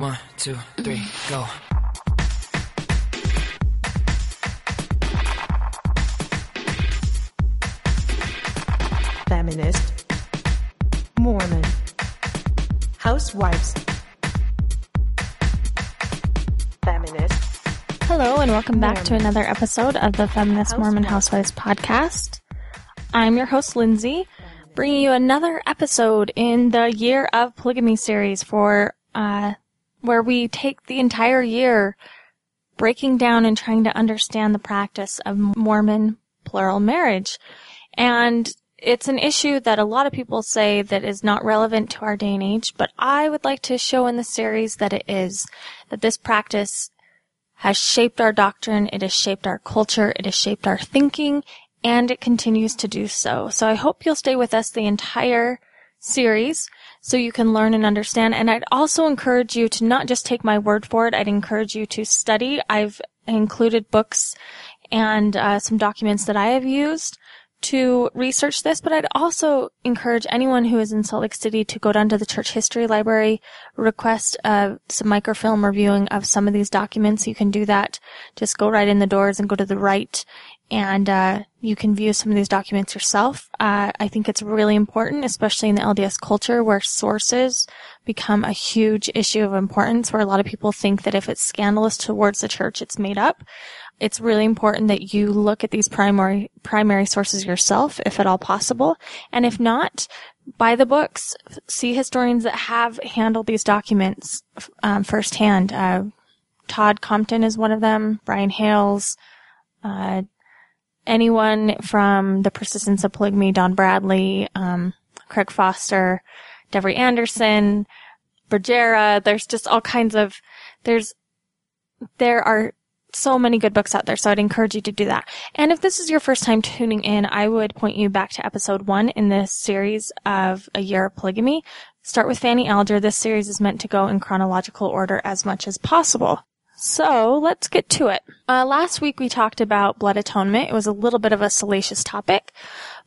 One, two, three, go. feminist, Mormon, housewives, feminist, Hello, and welcome back to another episode of the Feminist Mormon Housewives podcast. I'm your host, Lindsay, bringing you another episode in the Year of Polygamy series for, uh, where we take the entire year breaking down and trying to understand the practice of Mormon plural marriage. And it's an issue that a lot of people say that is not relevant to our day and age, but I would like to show in the series that it is, that this practice has shaped our doctrine, it has shaped our culture, it has shaped our thinking, and it continues to do so. So I hope you'll stay with us the entire series so you can learn and understand. And I'd also encourage you to not just take my word for it, I'd encourage you to study. I've included books and uh, some documents that I have used to research this, but I'd also encourage anyone who is in Salt Lake City to go down to the church history library, request uh, some microfilm reviewing of some of these documents. You can do that. Just go right in the doors and go to the right, and uh, you can view some of these documents yourself. Uh, I think it's really important, especially in the LDS culture where sources become a huge issue of importance, where a lot of people think that if it's scandalous towards the church, it's made up it's really important that you look at these primary primary sources yourself, if at all possible. And if not, buy the books. See historians that have handled these documents um, firsthand. Uh, Todd Compton is one of them. Brian Hales. Uh, anyone from the Persistence of Polygamy, Don Bradley, um, Craig Foster, Devery Anderson, Bergera. There's just all kinds of. There's there are so many good books out there, so I'd encourage you to do that. And if this is your first time tuning in, I would point you back to episode one in this series of A Year of Polygamy. Start with Fanny Alger. This series is meant to go in chronological order as much as possible. So let's get to it. Uh, last week we talked about blood atonement. It was a little bit of a salacious topic,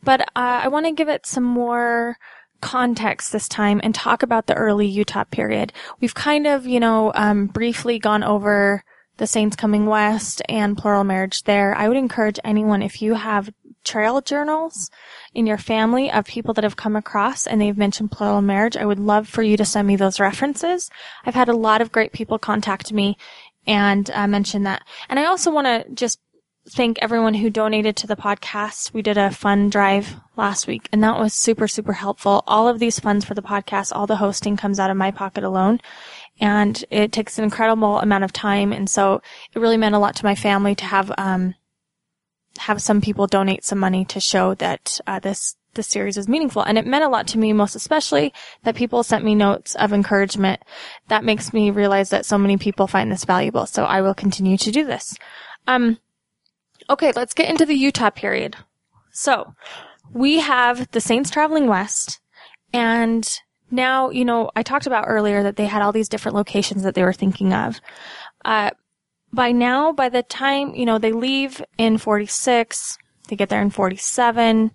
but uh, I want to give it some more context this time and talk about the early Utah period. We've kind of, you know, um, briefly gone over the Saints Coming West and plural marriage there. I would encourage anyone, if you have trail journals in your family of people that have come across and they've mentioned plural marriage, I would love for you to send me those references. I've had a lot of great people contact me and uh, mention that. And I also want to just thank everyone who donated to the podcast. We did a fund drive last week and that was super, super helpful. All of these funds for the podcast, all the hosting comes out of my pocket alone and it takes an incredible amount of time. And so it really meant a lot to my family to have, um, have some people donate some money to show that, uh, this, this series was meaningful. And it meant a lot to me, most especially that people sent me notes of encouragement. That makes me realize that so many people find this valuable. So I will continue to do this. Um, okay, let's get into the Utah period. So we have the Saints traveling west and now, you know, I talked about earlier that they had all these different locations that they were thinking of. Uh, by now, by the time, you know, they leave in 46, they get there in 47,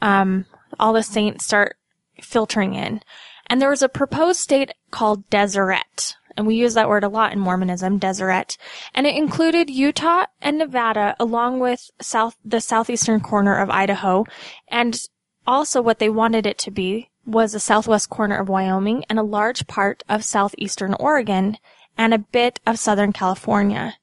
um, all the saints start filtering in. And there was a proposed state called Deseret. And we use that word a lot in Mormonism, Deseret. And it included Utah and Nevada along with south, the southeastern corner of Idaho. And also what they wanted it to be was the southwest corner of Wyoming and a large part of southeastern Oregon and a bit of southern California.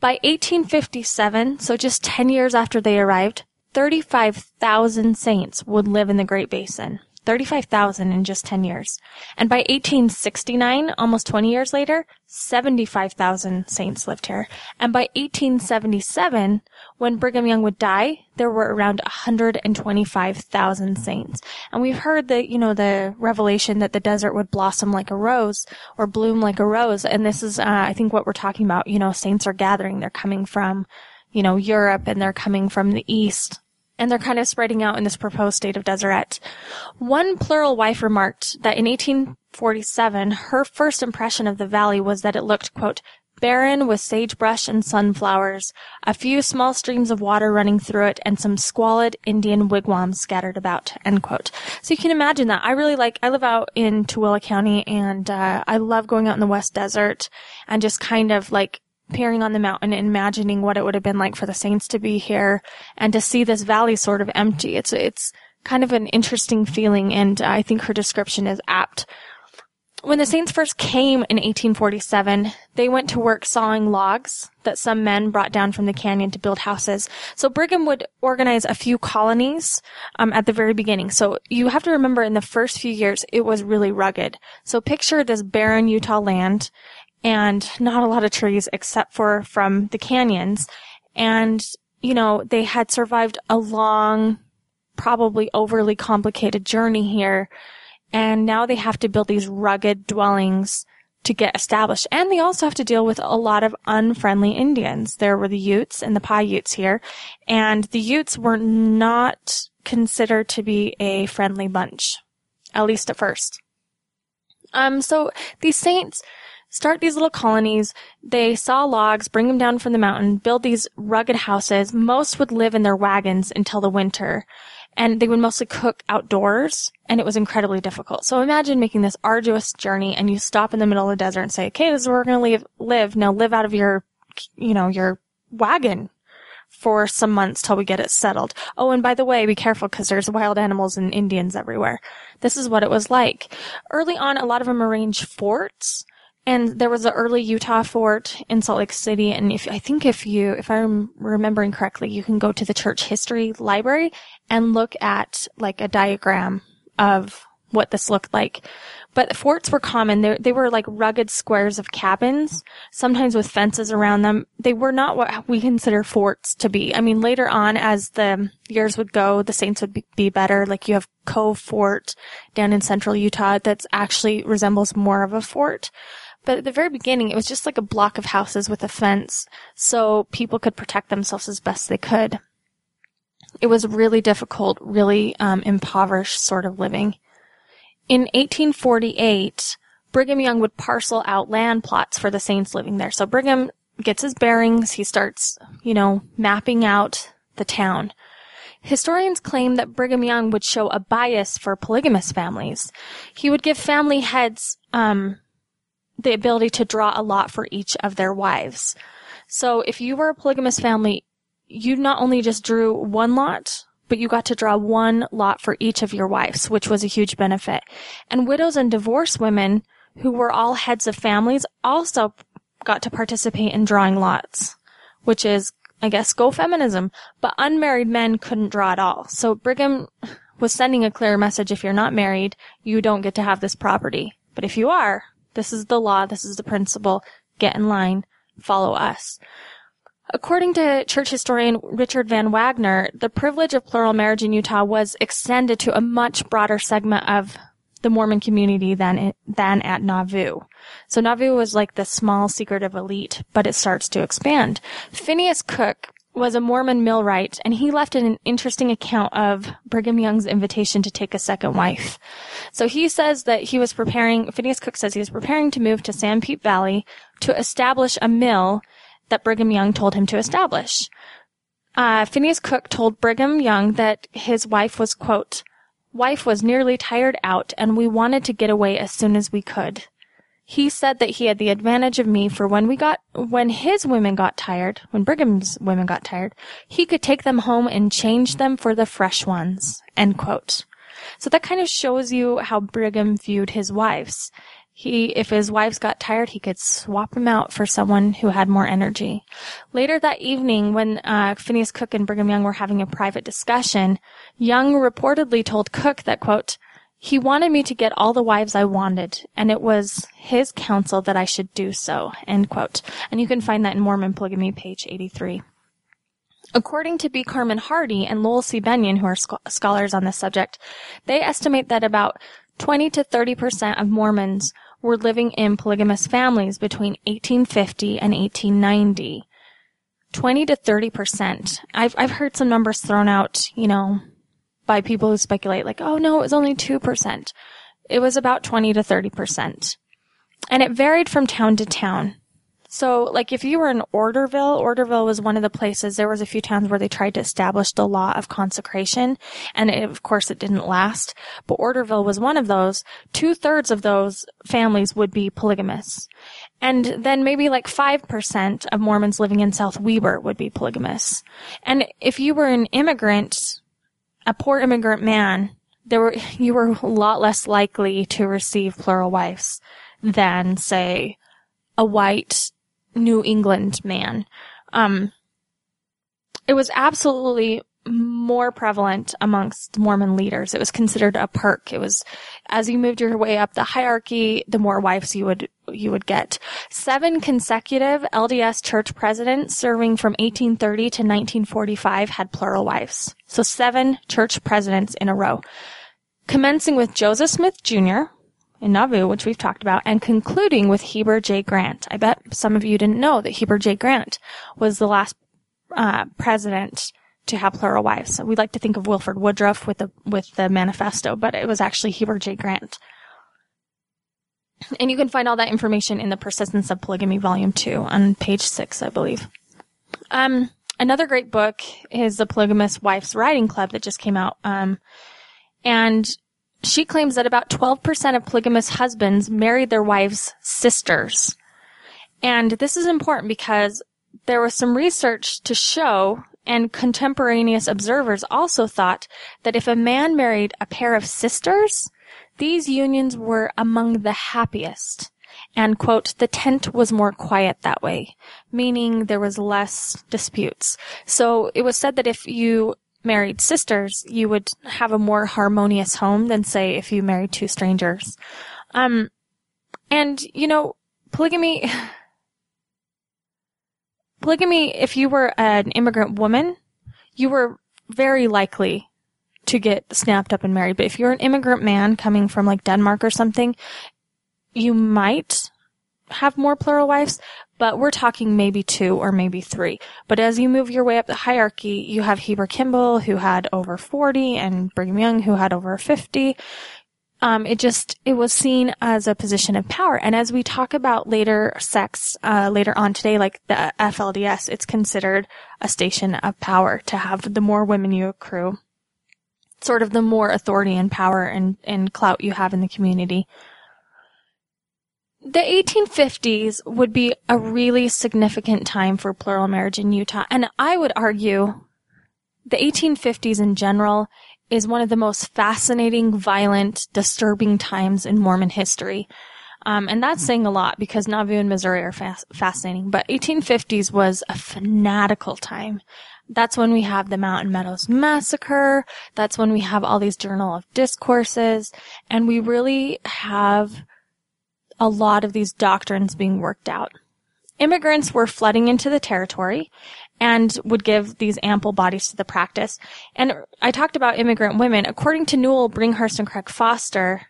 By 1857, so just 10 years after they arrived, 35,000 saints would live in the Great Basin. 35,000 in just 10 years. And by 1869, almost 20 years later, 75,000 saints lived here. And by 1877, when Brigham Young would die, there were around 125,000 saints. And we've heard the, you know, the revelation that the desert would blossom like a rose or bloom like a rose. And this is, uh, I think what we're talking about. You know, saints are gathering. They're coming from, you know, Europe and they're coming from the east and they're kind of spreading out in this proposed state of Deseret. One plural wife remarked that in 1847, her first impression of the valley was that it looked, quote, barren with sagebrush and sunflowers, a few small streams of water running through it, and some squalid Indian wigwams scattered about. End quote. So you can imagine that. I really like, I live out in Tooele County and, uh, I love going out in the West Desert and just kind of like peering on the mountain and imagining what it would have been like for the saints to be here and to see this valley sort of empty. It's, it's kind of an interesting feeling and I think her description is apt when the Saints first came in 1847, they went to work sawing logs that some men brought down from the canyon to build houses. So Brigham would organize a few colonies um, at the very beginning. So you have to remember in the first few years, it was really rugged. So picture this barren Utah land and not a lot of trees except for from the canyons. And, you know, they had survived a long, probably overly complicated journey here and now they have to build these rugged dwellings to get established. And they also have to deal with a lot of unfriendly Indians. There were the Utes and the Paiutes here, and the Utes were not considered to be a friendly bunch, at least at first. Um, so these saints start these little colonies. They saw logs, bring them down from the mountain, build these rugged houses. Most would live in their wagons until the winter and they would mostly cook outdoors and it was incredibly difficult. So imagine making this arduous journey and you stop in the middle of the desert and say, okay, this is where we're going to live. Now live out of your, you know, your wagon for some months till we get it settled. Oh, and by the way, be careful because there's wild animals and Indians everywhere. This is what it was like. Early on, a lot of them arranged forts and there was an early Utah fort in Salt Lake City. And if I think if you, if I'm remembering correctly, you can go to the church history library and look at like a diagram of what this looked like. But forts were common. They, they were like rugged squares of cabins, sometimes with fences around them. They were not what we consider forts to be. I mean, later on, as the years would go, the saints would be, be better. Like you have Cove Fort down in central Utah that's actually resembles more of a fort. But at the very beginning, it was just like a block of houses with a fence, so people could protect themselves as best they could. It was really difficult, really um, impoverished sort of living. In 1848, Brigham Young would parcel out land plots for the saints living there. So Brigham gets his bearings, he starts, you know, mapping out the town. Historians claim that Brigham Young would show a bias for polygamous families. He would give family heads um, the ability to draw a lot for each of their wives. So if you were a polygamous family, you not only just drew one lot, but you got to draw one lot for each of your wives, which was a huge benefit. And widows and divorced women who were all heads of families also got to participate in drawing lots, which is, I guess, go feminism. But unmarried men couldn't draw at all. So Brigham was sending a clear message if you're not married, you don't get to have this property. But if you are, this is the law. This is the principle. Get in line. Follow us. According to church historian Richard Van Wagoner, the privilege of plural marriage in Utah was extended to a much broader segment of the Mormon community than it, than at Nauvoo. So Nauvoo was like the small secretive elite, but it starts to expand. Phineas Cook was a Mormon millwright, and he left an interesting account of Brigham Young's invitation to take a second wife. So he says that he was preparing, Phineas Cook says he was preparing to move to Sanpete Valley to establish a mill that Brigham Young told him to establish. Uh, Phineas Cook told Brigham Young that his wife was, quote, wife was nearly tired out and we wanted to get away as soon as we could. He said that he had the advantage of me for when we got, when his women got tired, when Brigham's women got tired, he could take them home and change them for the fresh ones. End quote. So that kind of shows you how Brigham viewed his wives. He, if his wives got tired, he could swap them out for someone who had more energy. Later that evening, when uh, Phineas Cook and Brigham Young were having a private discussion, Young reportedly told Cook that, quote, he wanted me to get all the wives I wanted, and it was his counsel that I should do so. End quote. And you can find that in Mormon Polygamy, page 83. According to B. Carmon Hardy and Lowell C. Bennion, who are sc- scholars on this subject, they estimate that about 20 to 30 percent of Mormons were living in polygamous families between 1850 and 1890. 20 to 30 percent. I've, I've heard some numbers thrown out, you know, by people who speculate like, oh no, it was only 2%. It was about 20 to 30%. And it varied from town to town. So, like, if you were in Orderville, Orderville was one of the places, there was a few towns where they tried to establish the law of consecration, and it, of course it didn't last, but Orderville was one of those. Two thirds of those families would be polygamous. And then maybe like 5% of Mormons living in South Weber would be polygamous. And if you were an immigrant, a poor immigrant man, there were, you were a lot less likely to receive plural wives than, say, a white New England man. Um, it was absolutely more prevalent amongst Mormon leaders. It was considered a perk. It was, as you moved your way up the hierarchy, the more wives you would, you would get. Seven consecutive LDS church presidents serving from 1830 to 1945 had plural wives. So seven church presidents in a row. Commencing with Joseph Smith Jr., in Nauvoo, which we've talked about, and concluding with Heber J. Grant. I bet some of you didn't know that Heber J. Grant was the last uh, president to have plural wives. We like to think of Wilford Woodruff with the with the manifesto, but it was actually Heber J. Grant. And you can find all that information in the Persistence of Polygamy, Volume Two, on page six, I believe. Um, another great book is the Polygamous Wife's Writing Club that just came out. Um, and she claims that about 12% of polygamous husbands married their wives' sisters. And this is important because there was some research to show and contemporaneous observers also thought that if a man married a pair of sisters, these unions were among the happiest. And quote, the tent was more quiet that way, meaning there was less disputes. So it was said that if you married sisters, you would have a more harmonious home than say if you married two strangers. Um, and you know, polygamy, polygamy, if you were an immigrant woman, you were very likely to get snapped up and married. But if you're an immigrant man coming from like Denmark or something, you might have more plural wives, but we're talking maybe two or maybe three. But as you move your way up the hierarchy, you have Heber Kimball who had over 40 and Brigham Young who had over 50. Um, it just, it was seen as a position of power. And as we talk about later sex, uh, later on today, like the FLDS, it's considered a station of power to have the more women you accrue, sort of the more authority and power and, and clout you have in the community. The 1850s would be a really significant time for plural marriage in Utah. And I would argue the 1850s in general is one of the most fascinating, violent, disturbing times in Mormon history. Um, and that's saying a lot because Nauvoo and Missouri are fascinating. But 1850s was a fanatical time. That's when we have the Mountain Meadows Massacre. That's when we have all these Journal of Discourses. And we really have a lot of these doctrines being worked out. Immigrants were flooding into the territory and would give these ample bodies to the practice. And I talked about immigrant women. According to Newell, Bringhurst, and Craig Foster,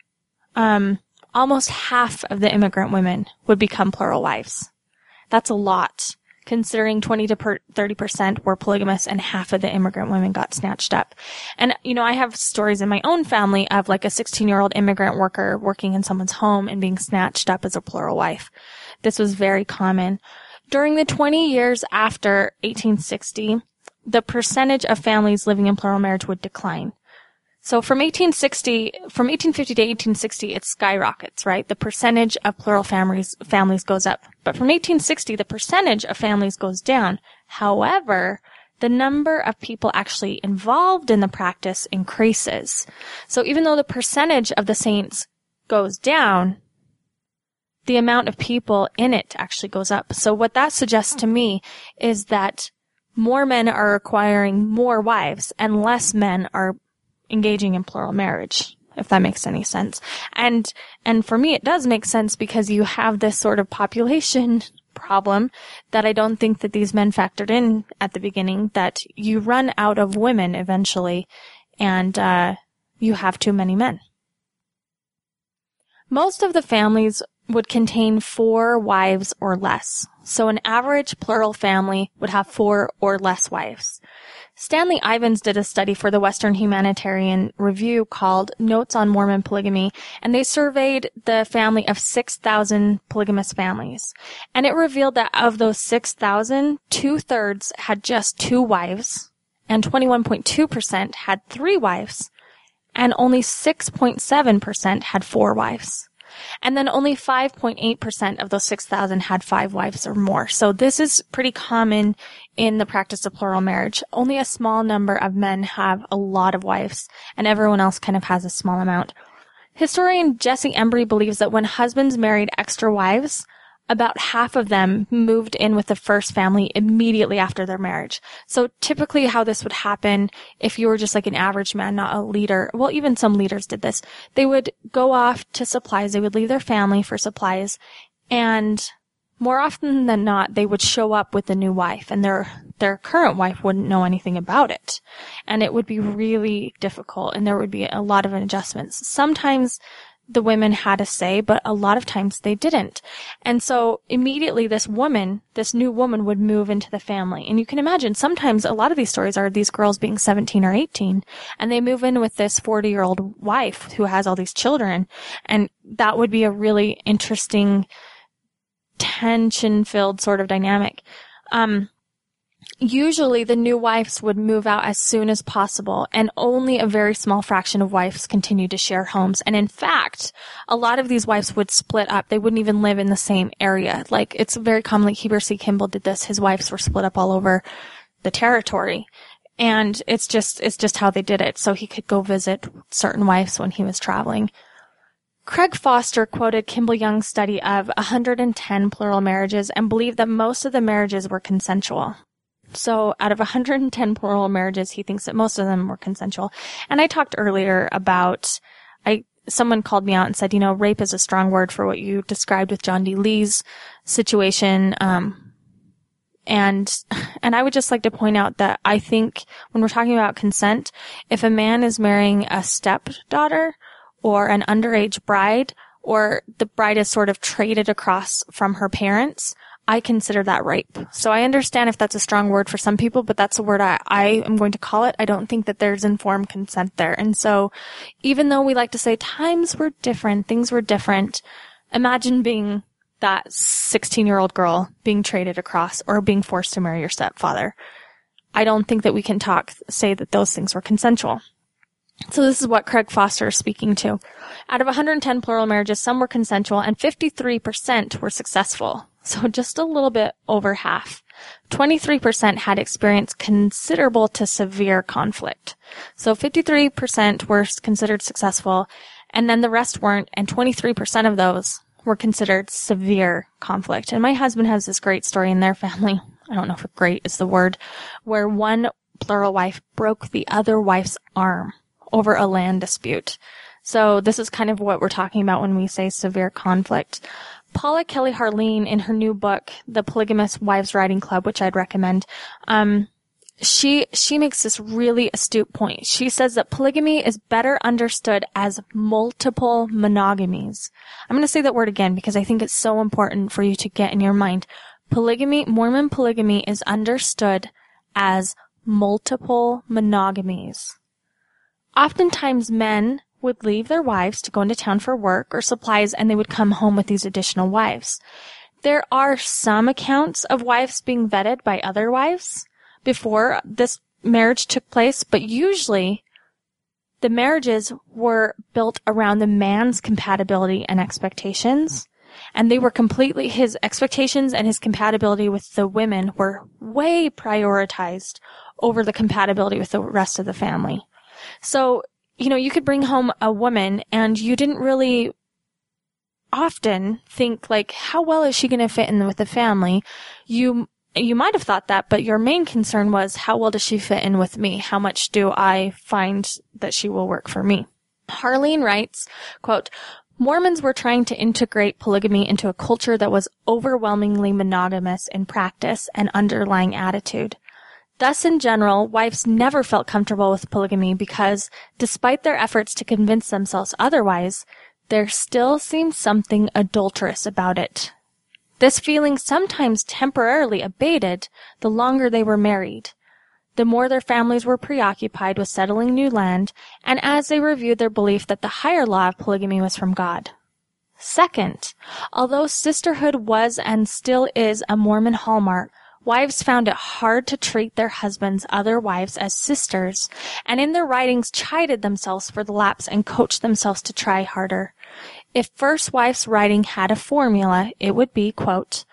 um, almost half of the immigrant women would become plural wives. That's a lot considering 20 to 30% were polygamous and half of the immigrant women got snatched up. And, you know, I have stories in my own family of like a 16 year old immigrant worker working in someone's home and being snatched up as a plural wife. This was very common. During the 20 years after 1860, the percentage of families living in plural marriage would decline. So from 1860, from 1850 to 1860, it skyrockets, right? The percentage of plural families, families goes up. But from 1860, the percentage of families goes down. However, the number of people actually involved in the practice increases. So even though the percentage of the saints goes down, the amount of people in it actually goes up. So what that suggests to me is that more men are acquiring more wives and less men are engaging in plural marriage, if that makes any sense. And, and for me, it does make sense because you have this sort of population problem that I don't think that these men factored in at the beginning, that you run out of women eventually and, uh, you have too many men. Most of the families would contain four wives or less. So an average plural family would have four or less wives. Stanley Ivins did a study for the Western Humanities Review called Notes on Mormon Polygamy, and they surveyed the family of 6,000 polygamous families. And it revealed that of those 6,000, two thirds had just two wives, and 21.2% had three wives, and only 6.7% had four wives. And then only 5.8% of those 6,000 had five wives or more. So this is pretty common in the practice of plural marriage. Only a small number of men have a lot of wives, and everyone else kind of has a small amount. Historian Jessie Embry believes that when husbands married extra wives, about half of them moved in with the first family immediately after their marriage. So typically how this would happen if you were just like an average man, not a leader, well, even some leaders did this. They would go off to supplies. They would leave their family for supplies and more often than not, they would show up with the new wife and their, their current wife wouldn't know anything about it. And it would be really difficult and there would be a lot of adjustments. Sometimes the women had a say, but a lot of times they didn't. And so immediately this woman, this new woman would move into the family. And you can imagine sometimes a lot of these stories are these girls being 17 or 18 and they move in with this 40 year old wife who has all these children. And that would be a really interesting tension filled sort of dynamic. Um, Usually the new wives would move out as soon as possible and only a very small fraction of wives continued to share homes. And in fact, a lot of these wives would split up. They wouldn't even live in the same area. Like it's very common, like Heber C. Kimball did this. His wives were split up all over the territory. And it's just, it's just how they did it. So he could go visit certain wives when he was traveling. Craig Foster quoted Kimball Young's study of 110 plural marriages and believed that most of the marriages were consensual. So out of 110 plural marriages, he thinks that most of them were consensual. And I talked earlier about, I, someone called me out and said, you know, rape is a strong word for what you described with John D. Lee's situation. Um, and, and I would just like to point out that I think when we're talking about consent, if a man is marrying a stepdaughter or an underage bride, or the bride is sort of traded across from her parents, I consider that rape. So I understand if that's a strong word for some people, but that's a word I, I am going to call it. I don't think that there's informed consent there. And so even though we like to say times were different, things were different, imagine being that 16 year old girl being traded across or being forced to marry your stepfather. I don't think that we can talk, say that those things were consensual. So this is what Craig Foster is speaking to. Out of 110 plural marriages, some were consensual and 53% were successful. So just a little bit over half. 23% had experienced considerable to severe conflict. So 53% were considered successful, and then the rest weren't, and 23% of those were considered severe conflict. And my husband has this great story in their family. I don't know if great is the word, where one plural wife broke the other wife's arm over a land dispute. So this is kind of what we're talking about when we say severe conflict. Paula Kelly Harline in her new book, The Polygamous Wives Writing Club, which I'd recommend, um, she she makes this really astute point. She says that polygamy is better understood as multiple monogamies. I'm going to say that word again because I think it's so important for you to get in your mind. Polygamy, Mormon polygamy is understood as multiple monogamies. Oftentimes men would leave their wives to go into town for work or supplies and they would come home with these additional wives. There are some accounts of wives being vetted by other wives before this marriage took place, but usually the marriages were built around the man's compatibility and expectations. And they were completely, his expectations and his compatibility with the women were way prioritized over the compatibility with the rest of the family. So you know, you could bring home a woman and you didn't really often think like, how well is she going to fit in with the family? You, you might have thought that, but your main concern was how well does she fit in with me? How much do I find that she will work for me? Harline writes, quote, Mormons were trying to integrate polygamy into a culture that was overwhelmingly monogamous in practice and underlying attitude. Thus, in general, wives never felt comfortable with polygamy because, despite their efforts to convince themselves otherwise, there still seemed something adulterous about it. This feeling sometimes temporarily abated the longer they were married, the more their families were preoccupied with settling new land, and as they reviewed their belief that the higher law of polygamy was from God. Second, although sisterhood was and still is a Mormon hallmark, wives found it hard to treat their husbands' other wives as sisters, and in their writings chided themselves for the lapse and coached themselves to try harder. If First Wife's writing had a formula, it would be, quote,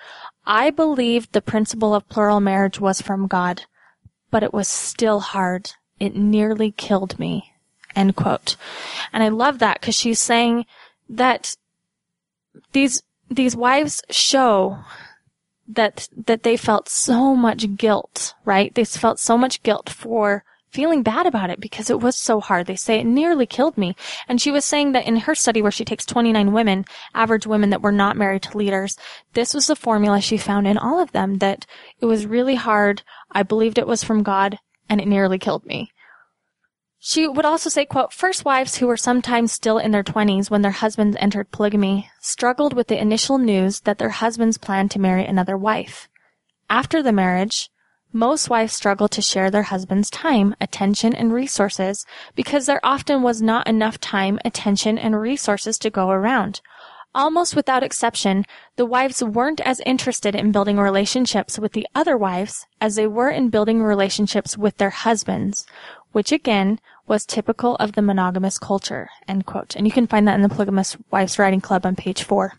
I believed the principle of plural marriage was from God but it was still hard. It nearly killed me. End quote. And I love that because she's saying that these, these wives show that, that they felt so much guilt, right? They felt so much guilt for feeling bad about it because it was so hard. They say it nearly killed me. And she was saying that in her study where she takes 29 women, average women that were not married to leaders, this was the formula she found in all of them that it was really hard. I believed it was from God and it nearly killed me. She would also say, quote, first wives who were sometimes still in their twenties when their husbands entered polygamy struggled with the initial news that their husbands planned to marry another wife. After the marriage, most wives struggle to share their husband's time, attention, and resources because there often was not enough time, attention, and resources to go around. Almost without exception, the wives weren't as interested in building relationships with the other wives as they were in building relationships with their husbands, which again was typical of the monogamous culture. End quote. And you can find that in the Polygamous Wives Writing Club on page four.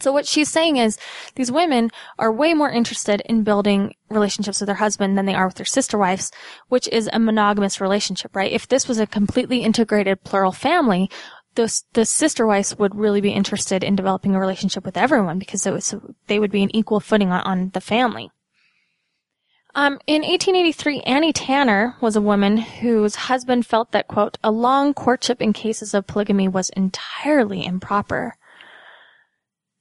So what she's saying is these women are way more interested in building relationships with their husband than they are with their sister wives, which is a monogamous relationship, right? If this was a completely integrated plural family, the, the sister wives would really be interested in developing a relationship with everyone because it was, they would be an equal footing on, on the family. Um, in 1883, Annie Tanner was a woman whose husband felt that, quote, a long courtship in cases of polygamy was entirely improper.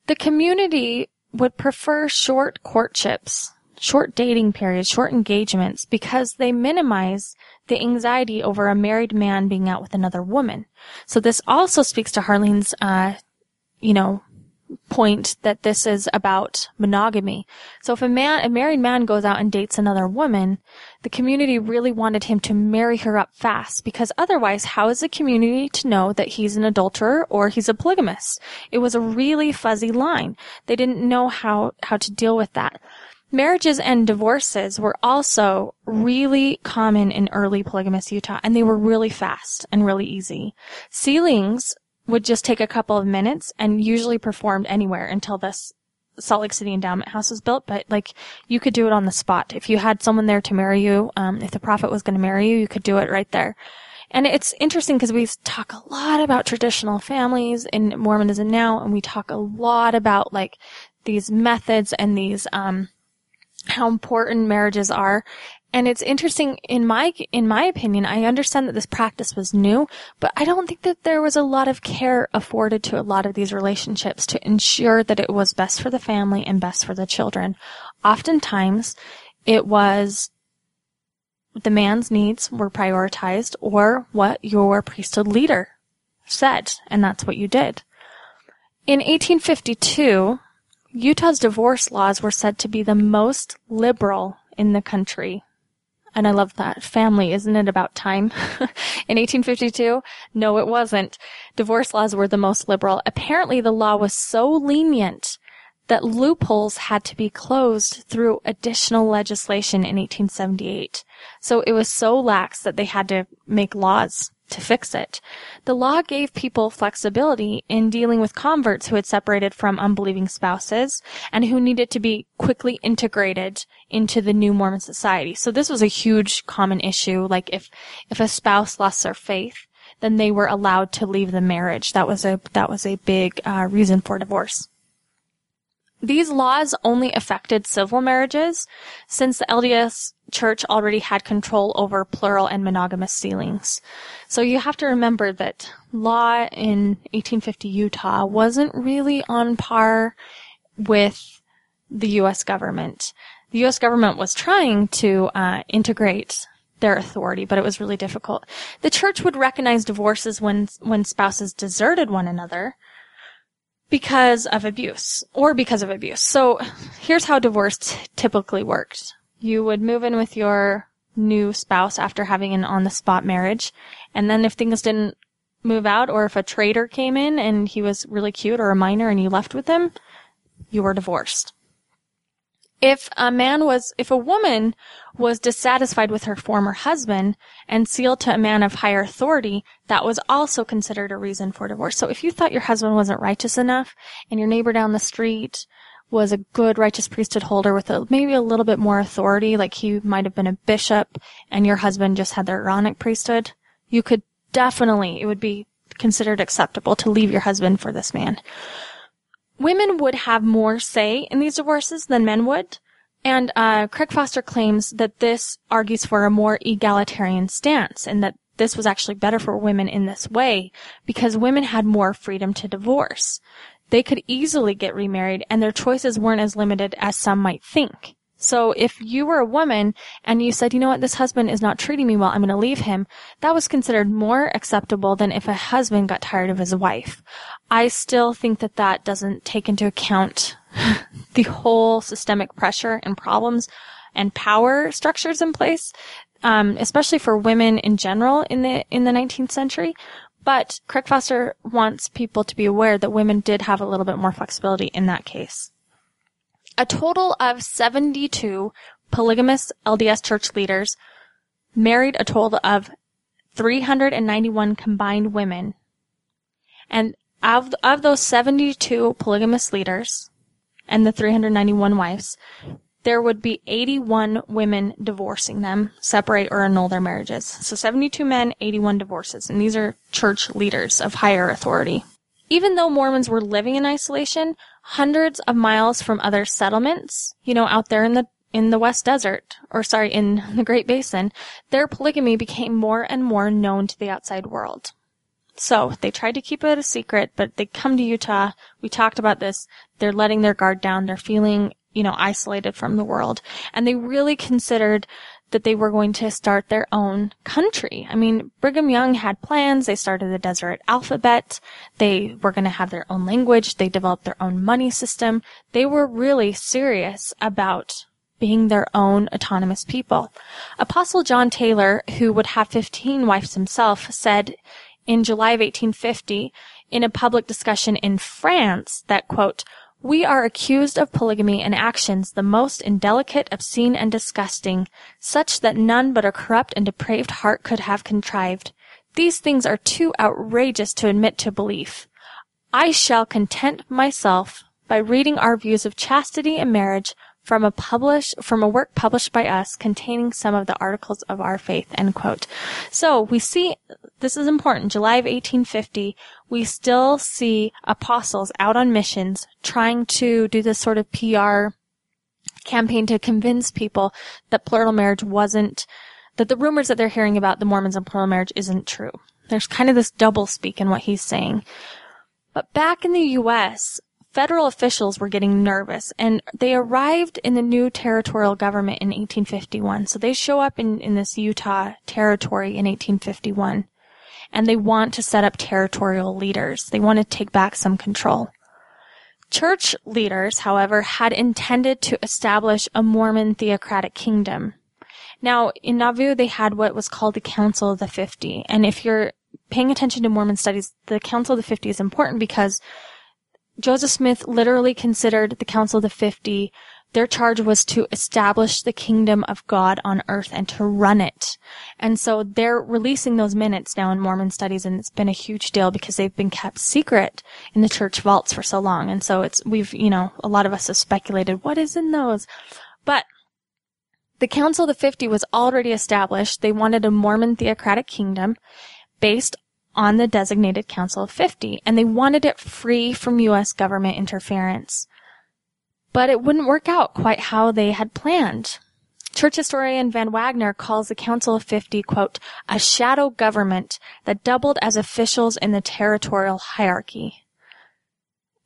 The community would prefer short courtships, short dating periods, short engagements because they minimize the anxiety over a married man being out with another woman. So this also speaks to Harline's, uh, you know, point that this is about monogamy. So if a man, a married man goes out and dates another woman, the community really wanted him to marry her up fast because otherwise how is the community to know that he's an adulterer or he's a polygamist? It was a really fuzzy line. They didn't know how, how to deal with that. Marriages and divorces were also really common in early polygamous Utah, and they were really fast and really easy. Sealings would just take a couple of minutes and usually performed anywhere until this Salt Lake City Endowment House was built, but like you could do it on the spot. If you had someone there to marry you, um, if the prophet was going to marry you, you could do it right there. And it's interesting because we talk a lot about traditional families in Mormonism now, and we talk a lot about like these methods and these, um, how important marriages are. And it's interesting in my, in my opinion, I understand that this practice was new, but I don't think that there was a lot of care afforded to a lot of these relationships to ensure that it was best for the family and best for the children. Oftentimes, it was the man's needs were prioritized or what your priesthood leader said, and that's what you did. In 1852, Utah's divorce laws were said to be the most liberal in the country. And I love that. Family, isn't it about time? in 1852? No, it wasn't. Divorce laws were the most liberal. Apparently the law was so lenient that loopholes had to be closed through additional legislation in 1878. So it was so lax that they had to make laws to fix it. The law gave people flexibility in dealing with converts who had separated from unbelieving spouses and who needed to be quickly integrated into the new Mormon society. So this was a huge common issue. Like if, if a spouse lost their faith, then they were allowed to leave the marriage. That was a, that was a big uh, reason for divorce. These laws only affected civil marriages since the LDS church already had control over plural and monogamous sealings. So you have to remember that law in 1850 Utah wasn't really on par with the U.S. government. The U.S. government was trying to uh, integrate their authority, but it was really difficult. The church would recognize divorces when, when spouses deserted one another because of abuse or because of abuse. So here's how divorce t- typically worked. You would move in with your new spouse after having an on the spot marriage. And then if things didn't move out or if a traitor came in and he was really cute or a minor and you left with him, you were divorced. If a man was, if a woman was dissatisfied with her former husband and sealed to a man of higher authority, that was also considered a reason for divorce. So if you thought your husband wasn't righteous enough and your neighbor down the street was a good righteous priesthood holder with a, maybe a little bit more authority, like he might have been a bishop and your husband just had the Aaronic priesthood, you could definitely, it would be considered acceptable to leave your husband for this man. Women would have more say in these divorces than men would. And uh, Craig Foster claims that this argues for a more egalitarian stance and that this was actually better for women in this way because women had more freedom to divorce. They could easily get remarried and their choices weren't as limited as some might think. So if you were a woman and you said, you know what, this husband is not treating me well, I'm going to leave him, that was considered more acceptable than if a husband got tired of his wife. I still think that that doesn't take into account the whole systemic pressure and problems and power structures in place, um, especially for women in general in the in the 19th century. But Craig Foster wants people to be aware that women did have a little bit more flexibility in that case. A total of 72 polygamous LDS church leaders married a total of 391 combined women. And of, of those 72 polygamous leaders and the 391 wives, there would be 81 women divorcing them, separate or annul their marriages. So 72 men, 81 divorces. And these are church leaders of higher authority. Even though Mormons were living in isolation, hundreds of miles from other settlements, you know, out there in the in the West Desert, or sorry, in the Great Basin, their polygamy became more and more known to the outside world. So they tried to keep it a secret, but they come to Utah. We talked about this. They're letting their guard down. They're feeling, you know, isolated from the world. And they really considered that they were going to start their own country. I mean, Brigham Young had plans. They started the Deseret Alphabet. They were going to have their own language. They developed their own money system. They were really serious about being their own autonomous people. Apostle John Taylor, who would have 15 wives himself, said in July of 1850 in a public discussion in France that, quote, we are accused of polygamy and actions the most indelicate, obscene, and disgusting, such that none but a corrupt and depraved heart could have contrived. These things are too outrageous to admit to belief. I shall content myself by reading our views of chastity and marriage from a publish from a work published by us containing some of the articles of our faith end quote. So we see this is important july of 1850 we still see apostles out on missions trying to do this sort of pr campaign to convince people that plural marriage wasn't that the rumors that they're hearing about the mormons and plural marriage isn't true. There's kind of this double speak in what he's saying. But back in the us federal officials were getting nervous and they arrived in the new territorial government in 1851. So they show up in, in this Utah territory in 1851 and they want to set up territorial leaders. They want to take back some control. Church leaders, however, had intended to establish a Mormon theocratic kingdom. Now, in Nauvoo, they had what was called the Council of the Fifty. And if you're paying attention to Mormon studies, the Council of the Fifty is important because Joseph Smith literally considered the Council of the Fifty. Their charge was to establish the kingdom of God on earth and to run it. And so they're releasing those minutes now in Mormon studies and it's been a huge deal because they've been kept secret in the church vaults for so long. And so it's, we've, you know, a lot of us have speculated what is in those. But the Council of the Fifty was already established. They wanted a Mormon theocratic kingdom based on the designated Council of 50, and they wanted it free from U.S. government interference. But it wouldn't work out quite how they had planned. Church historian Van Wagoner calls the Council of 50, quote, a shadow government that doubled as officials in the territorial hierarchy.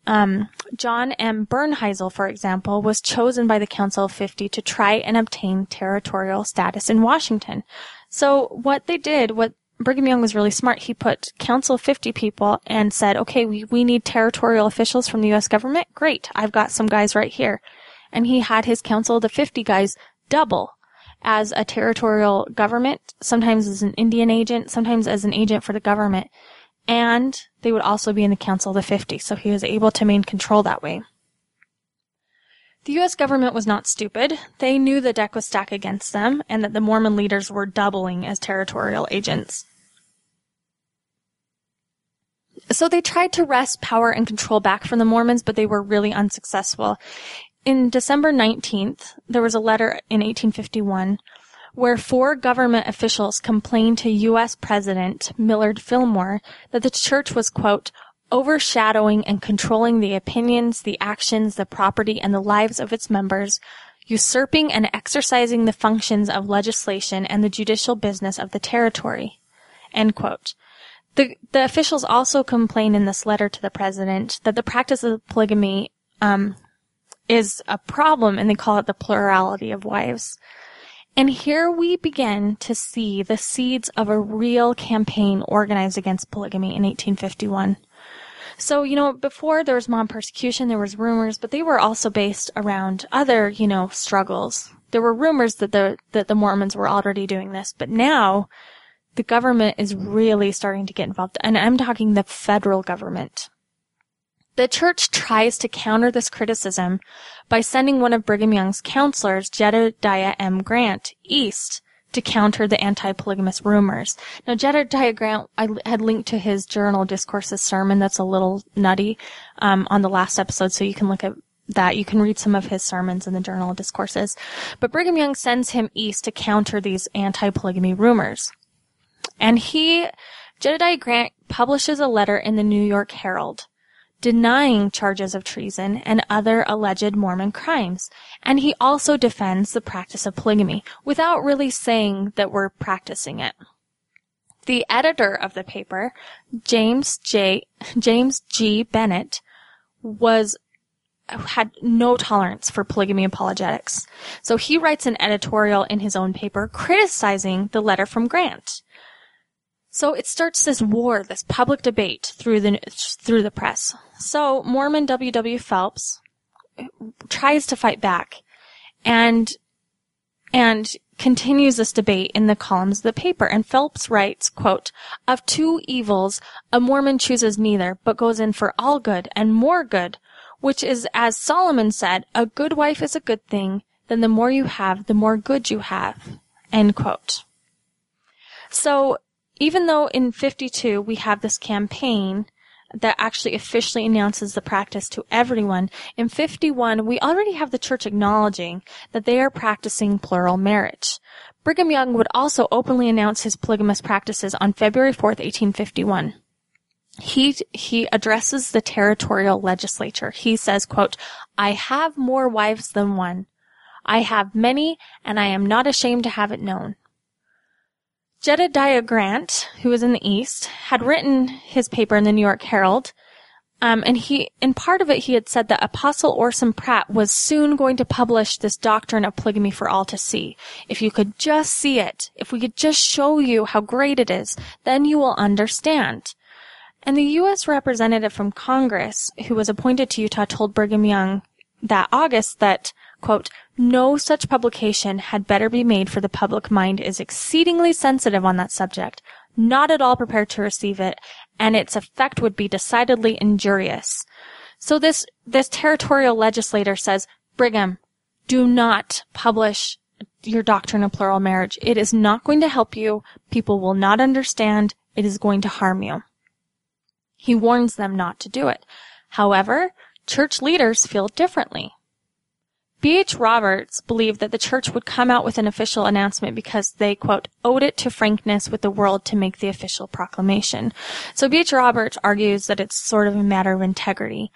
Um, John M. Bernhisel, for example, was chosen by the Council of 50 to try and obtain territorial status in Washington. So what they did, what Brigham Young was really smart. He put council of 50 people and said, okay, we, we need territorial officials from the U.S. government. Great. I've got some guys right here. And he had his council of the 50 guys double as a territorial government, sometimes as an Indian agent, sometimes as an agent for the government. And they would also be in the council of the 50. So he was able to maintain control that way. The U.S. government was not stupid. They knew the deck was stacked against them and that the Mormon leaders were doubling as territorial agents. So they tried to wrest power and control back from the Mormons, but they were really unsuccessful. In December 19th, there was a letter in 1851 where four government officials complained to U.S. President Millard Fillmore that the church was, quote, overshadowing and controlling the opinions, the actions, the property, and the lives of its members, usurping and exercising the functions of legislation and the judicial business of the territory. The, the officials also complain in this letter to the president that the practice of polygamy um, is a problem, and they call it the plurality of wives. And here we begin to see the seeds of a real campaign organized against polygamy in 1851. So, you know, before there was mom persecution, there was rumors, but they were also based around other, you know, struggles. There were rumors that the, that the Mormons were already doing this, but now the government is really starting to get involved. And I'm talking the federal government. The church tries to counter this criticism by sending one of Brigham Young's counselors, Jedediah M. Grant, east to counter the anti-polygamous rumors. Now, Jedediah Grant, I had linked to his journal discourses sermon that's a little nutty um, on the last episode, so you can look at that. You can read some of his sermons in the journal discourses. But Brigham Young sends him east to counter these anti-polygamy rumors. And he, Jedediah Grant, publishes a letter in the New York Herald denying charges of treason and other alleged Mormon crimes. And he also defends the practice of polygamy without really saying that we're practicing it. The editor of the paper, James J. James G. Bennett, was had no tolerance for polygamy apologetics. So he writes an editorial in his own paper criticizing the letter from Grant. So it starts this war, this public debate through the through the press. So Mormon W. W. Phelps tries to fight back, and and continues this debate in the columns of the paper. And Phelps writes, quote, "Of two evils, a Mormon chooses neither, but goes in for all good and more good, which is, as Solomon said, a good wife is a good thing. Then the more you have, the more good you have." End quote. So even though in 52 we have this campaign that actually officially announces the practice to everyone, in 51 we already have the church acknowledging that they are practicing plural marriage. Brigham Young would also openly announce his polygamous practices on February 4th, 1851. He, he addresses the territorial legislature. He says, quote, I have more wives than one. I have many, and I am not ashamed to have it known. Jedediah Grant, who was in the East, had written his paper in the New York Herald. Um, and he, in part of it, he had said that Apostle Orson Pratt was soon going to publish this doctrine of polygamy for all to see. If you could just see it, if we could just show you how great it is, then you will understand. And the U.S. representative from Congress, who was appointed to Utah, told Brigham Young that August that, quote, no such publication had better be made for the public mind is exceedingly sensitive on that subject, not at all prepared to receive it, and its effect would be decidedly injurious. So this, this territorial legislator says, Brigham, do not publish your doctrine of plural marriage. It is not going to help you. People will not understand. It is going to harm you. He warns them not to do it. However, church leaders feel differently. B.H. Roberts believed that the church would come out with an official announcement because they, quote, owed it to frankness with the world to make the official proclamation. So B.H. Roberts argues that it's sort of a matter of integrity.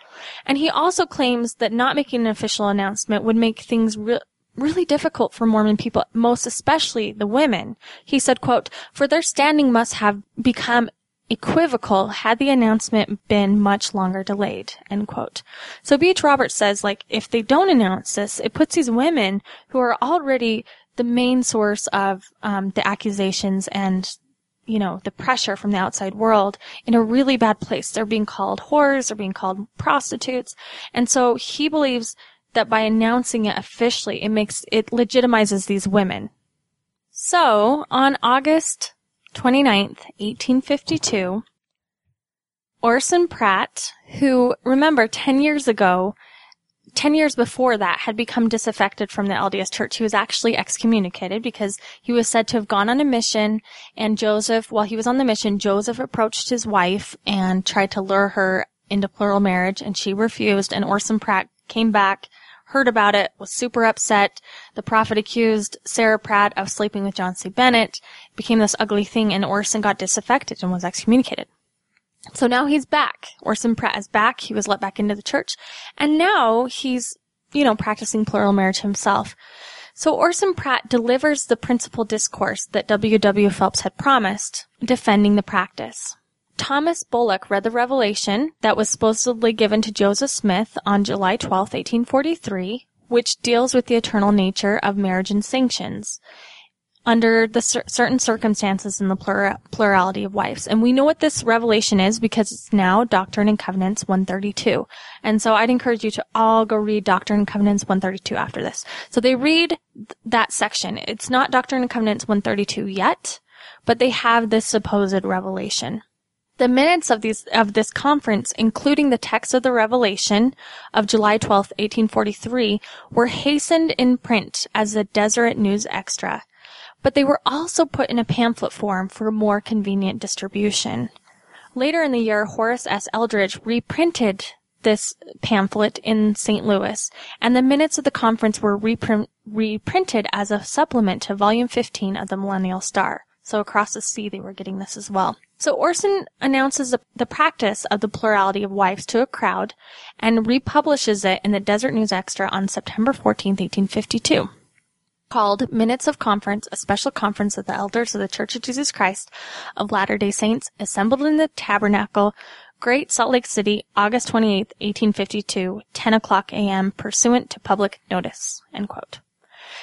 And he also claims that not making an official announcement would make things re- really difficult for Mormon people, most especially the women. He said, quote, for their standing must have become equivocal had the announcement been much longer delayed, end quote. So B.H. Roberts says, like, if they don't announce this, it puts these women who are already the main source of um, the accusations and you know, the pressure from the outside world in a really bad place. They're being called whores, they're being called prostitutes. And so he believes that by announcing it officially, it makes, it legitimizes these women. So, on August 29th, 1852, Orson Pratt, who, remember, 10 years ago, 10 years before that had become disaffected from the LDS church. He was actually excommunicated because he was said to have gone on a mission and Joseph, while he was on the mission, Joseph approached his wife and tried to lure her into plural marriage and she refused and Orson Pratt came back, heard about it, was super upset. The prophet accused Sarah Pratt of sleeping with John C. Bennett, became this ugly thing and Orson got disaffected and was excommunicated. So now he's back. Orson Pratt is back. He was let back into the church. And now he's, you know, practicing plural marriage himself. So Orson Pratt delivers the principal discourse that W. W. Phelps had promised, defending the practice. Thomas Bullock read the revelation that was supposedly given to Joseph Smith on July 12, 1843, which deals with the eternal nature of marriage and sanctions under the cer- certain circumstances in the plura- plurality of wives. And we know what this revelation is because it's now Doctrine and Covenants 132. And so I'd encourage you to all go read Doctrine and Covenants 132 after this. So they read th- that section. It's not Doctrine and Covenants 132 yet, but they have this supposed revelation. The minutes of these of this conference, including the text of the revelation of July 12, 1843, were hastened in print as a Deseret News Extra but they were also put in a pamphlet form for more convenient distribution. Later in the year, Horace S. Eldredge reprinted this pamphlet in St. Louis, and the minutes of the conference were reprint- reprinted as a supplement to volume 15 of the Millennial Star. So across the sea, they were getting this as well. So Orson announces the, the practice of the plurality of wives to a crowd and republishes it in the Deseret News Extra on September 14, 1852 called Minutes of Conference, a special conference of the elders of the Church of Jesus Christ of Latter-day Saints assembled in the Tabernacle, Great Salt Lake City, August 28, 1852, 10 o'clock a.m., pursuant to public notice.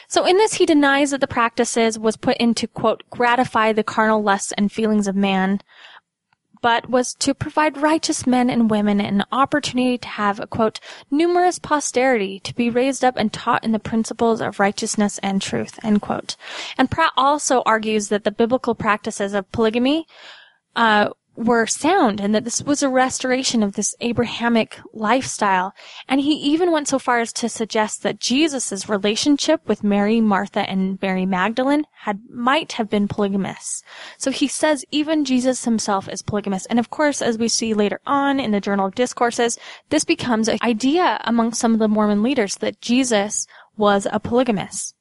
So in this, he denies that the practices was put in to, quote, gratify the carnal lusts and feelings of man, but was to provide righteous men and women an opportunity to have a quote, numerous posterity to be raised up and taught in the principles of righteousness and truth, end quote. And Pratt also argues that the biblical practices of polygamy, uh, were sound and that this was a restoration of this Abrahamic lifestyle. And he even went so far as to suggest that Jesus' relationship with Mary, Martha, and Mary Magdalene had, might have been polygamous. So he says even Jesus himself is polygamous. And of course, as we see later on in the Journal of Discourses, this becomes an idea among some of the Mormon leaders that Jesus was a polygamist.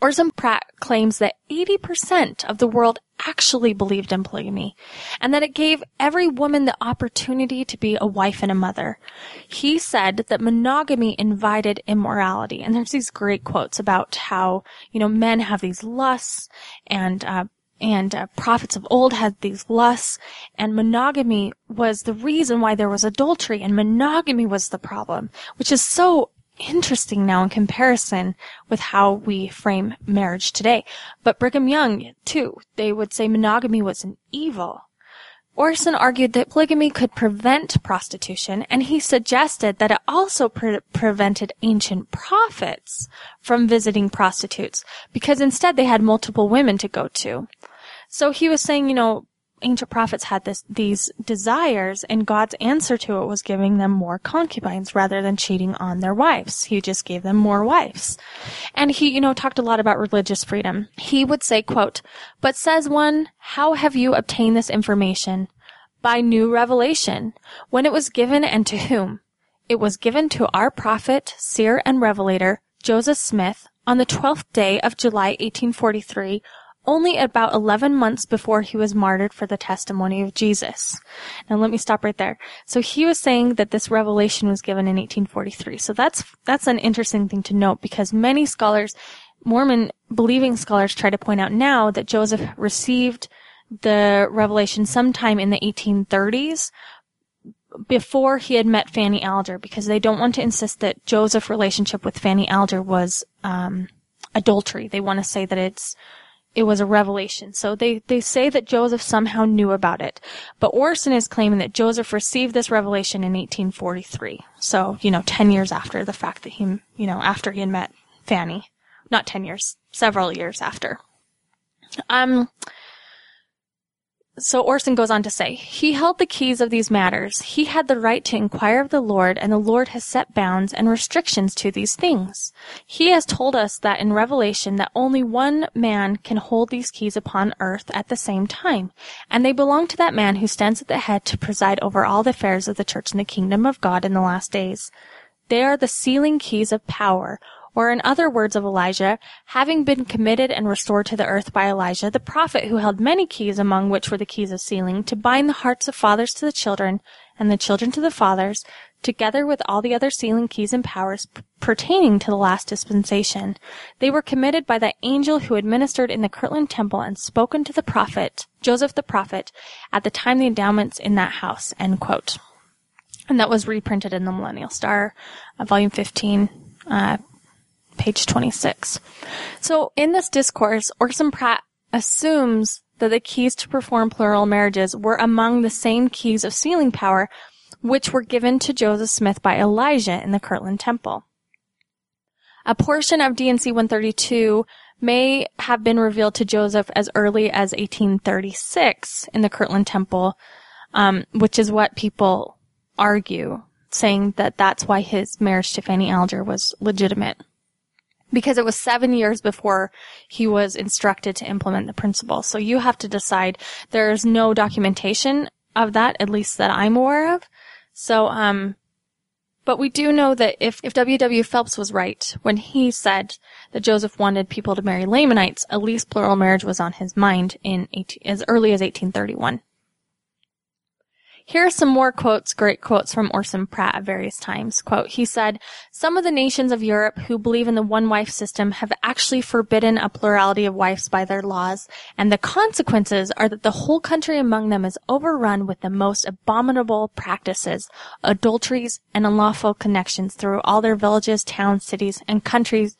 Orson Pratt claims that 80% of the world actually believed in polygamy and that it gave every woman the opportunity to be a wife and a mother. He said that monogamy invited immorality. And there's these great quotes about how, you know, men have these lusts and, uh, and uh, prophets of old had these lusts, and monogamy was the reason why there was adultery, and monogamy was the problem, which is so interesting now in comparison with how we frame marriage today. But Brigham Young, too, they would say monogamy was an evil. Orson argued that polygamy could prevent prostitution, and he suggested that it also pre- prevented ancient prophets from visiting prostitutes, because instead they had multiple women to go to. So he was saying, you know, ancient prophets had this these desires and God's answer to it was giving them more concubines rather than cheating on their wives. He just gave them more wives. And he, you know, talked a lot about religious freedom. He would say, quote, but says one, how have you obtained this information? By new revelation. When it was given and to whom? It was given to our prophet, seer, and revelator, Joseph Smith, on the 12th day of July 1843 only about 11 months before he was martyred for the testimony of Jesus. Now let me stop right there. So he was saying that this revelation was given in 1843. So that's, that's an interesting thing to note because many scholars, Mormon believing scholars try to point out now that Joseph received the revelation sometime in the 1830s before he had met Fanny Alger because they don't want to insist that Joseph's relationship with Fanny Alger was, um, adultery. They want to say that it's it was a revelation. So they, they say that Joseph somehow knew about it. But Orson is claiming that Joseph received this revelation in 1843. So, you know, 10 years after the fact that he, you know, after he had met Fanny. Not 10 years, several years after. Um, so Orson goes on to say, He held the keys of these matters. He had the right to inquire of the Lord, and the Lord has set bounds and restrictions to these things. He has told us that in Revelation that only one man can hold these keys upon earth at the same time, and they belong to that man who stands at the head to preside over all the affairs of the church in the kingdom of God in the last days. They are the sealing keys of power, or in other words of Elijah, having been committed and restored to the earth by Elijah, the prophet who held many keys, among which were the keys of sealing, to bind the hearts of fathers to the children, and the children to the fathers, together with all the other sealing keys and powers p- pertaining to the last dispensation. They were committed by that angel who administered in the Kirtland temple and spoken to the prophet, Joseph the prophet, at the time the endowments in that house, end quote. And that was reprinted in the Millennial Star, uh, volume 15, uh, page 26. So in this discourse, Orson Pratt assumes that the keys to perform plural marriages were among the same keys of sealing power which were given to Joseph Smith by Elijah in the Kirtland Temple. A portion of D&C 132 may have been revealed to Joseph as early as 1836 in the Kirtland Temple, um, which is what people argue, saying that that's why his marriage to Fanny Alger was legitimate because it was seven years before he was instructed to implement the principle. So you have to decide. There's no documentation of that, at least that I'm aware of. So, um, but we do know that if, if W.W. Phelps was right when he said that Joseph wanted people to marry Lamanites, at least plural marriage was on his mind in 18, as early as 1831. Here are some more quotes, great quotes from Orson Pratt at various times. Quote, he said, some of the nations of Europe who believe in the one-wife system have actually forbidden a plurality of wives by their laws, and the consequences are that the whole country among them is overrun with the most abominable practices, adulteries, and unlawful connections through all their villages, towns, cities, and countries,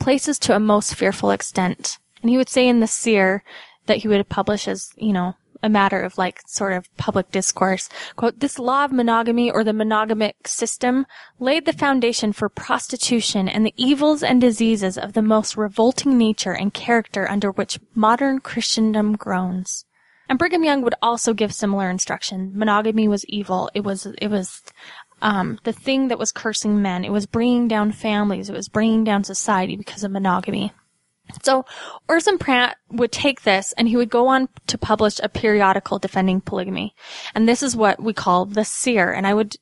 places to a most fearful extent. And he would say in the seer that he would publish as, you know, a matter of like sort of public discourse. Quote, this law of monogamy or the monogamic system laid the foundation for prostitution and the evils and diseases of the most revolting nature and character under which modern Christendom groans. And Brigham Young would also give similar instruction. Monogamy was evil. It was, it was, um, the thing that was cursing men. It was bringing down families. It was bringing down society because of monogamy. So Orson Pratt would take this and he would go on to publish a periodical defending polygamy. And this is what we call the seer. And I would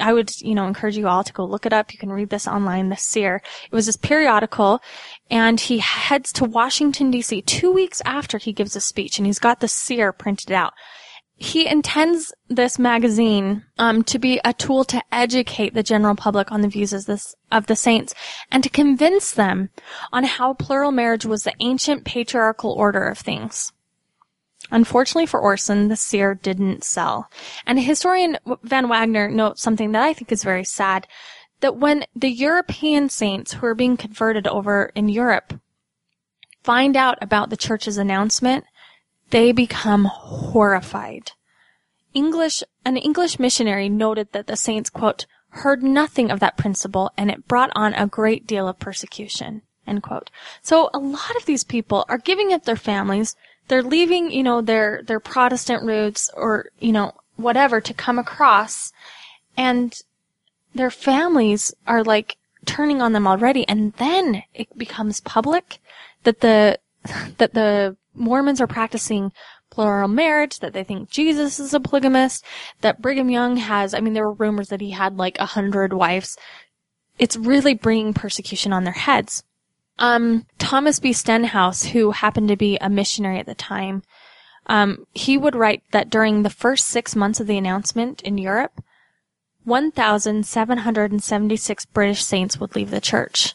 I would, you know, encourage you all to go look it up. You can read this online, The Seer. It was this periodical, and he heads to Washington, D.C. two weeks after he gives a speech, and he's got The Seer printed out he intends this magazine um, to be a tool to educate the general public on the views of, this, of the saints and to convince them on how plural marriage was the ancient patriarchal order of things. Unfortunately for Orson, the seer didn't sell. And historian Van Wagoner notes something that I think is very sad, that when the European saints who are being converted over in Europe find out about the church's announcement, they become horrified. English, an English missionary noted that the saints, quote, heard nothing of that principle and it brought on a great deal of persecution, end quote. So a lot of these people are giving up their families. They're leaving, you know, their, their Protestant roots or, you know, whatever to come across and their families are like turning on them already. And then it becomes public that the, that the Mormons are practicing plural marriage, that they think Jesus is a polygamist, that Brigham Young has, I mean, there were rumors that he had like a hundred wives. It's really bringing persecution on their heads. Um, Thomas B. Stenhouse, who happened to be a missionary at the time, um, he would write that during the first six months of the announcement in Europe, 1,776 British saints would leave the church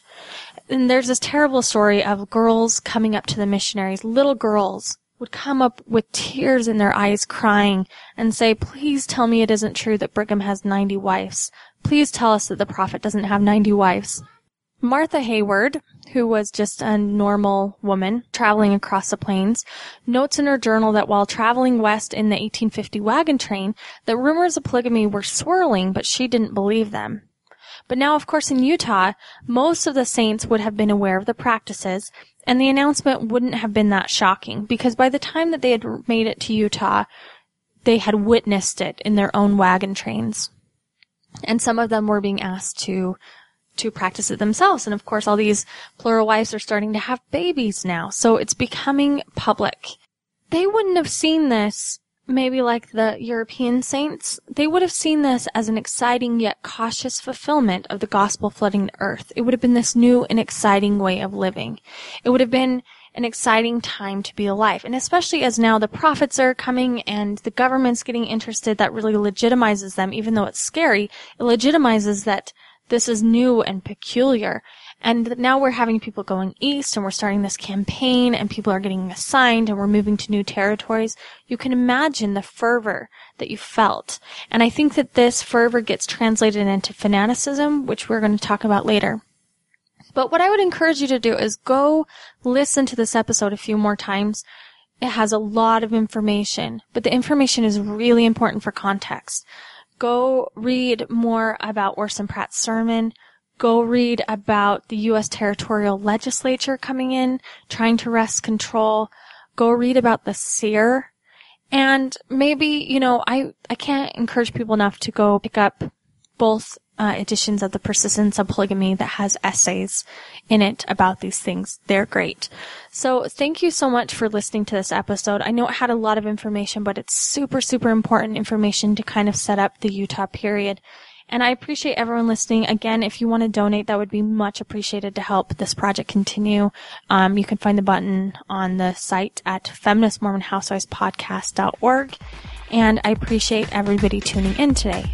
and there's this terrible story of girls coming up to the missionaries, little girls would come up with tears in their eyes crying and say, please tell me it isn't true that Brigham has 90 wives. Please tell us that the prophet doesn't have 90 wives. Martha Hayward, who was just a normal woman traveling across the plains, notes in her journal that while traveling west in the 1850 wagon train, that rumors of polygamy were swirling, but she didn't believe them. But now, of course, in Utah, most of the saints would have been aware of the practices, and the announcement wouldn't have been that shocking, because by the time that they had made it to Utah, they had witnessed it in their own wagon trains. And some of them were being asked to to practice it themselves. And of course, all these plural wives are starting to have babies now. So it's becoming public. They wouldn't have seen this maybe like the European saints. They would have seen this as an exciting yet cautious fulfillment of the gospel flooding the earth. It would have been this new and exciting way of living. It would have been an exciting time to be alive. And especially as now the prophets are coming and the government's getting interested, that really legitimizes them, even though it's scary. It legitimizes that this is new and peculiar. And now we're having people going east and we're starting this campaign and people are getting assigned and we're moving to new territories. You can imagine the fervor that you felt. And I think that this fervor gets translated into fanaticism, which we're going to talk about later. But what I would encourage you to do is go listen to this episode a few more times. It has a lot of information, but the information is really important for context. Go read more about Orson Pratt's sermon. Go read about the U.S. territorial legislature coming in, trying to wrest control. Go read about the seer. And maybe, you know, I, I can't encourage people enough to go pick up both uh, editions of the Persistence of Polygamy that has essays in it about these things. They're great. So thank you so much for listening to this episode. I know it had a lot of information, but it's super, super important information to kind of set up the Utah period. And I appreciate everyone listening. Again, if you want to donate, that would be much appreciated to help this project continue. Um, you can find the button on the site at feministmormonhousewivespodcast.org. And I appreciate everybody tuning in today.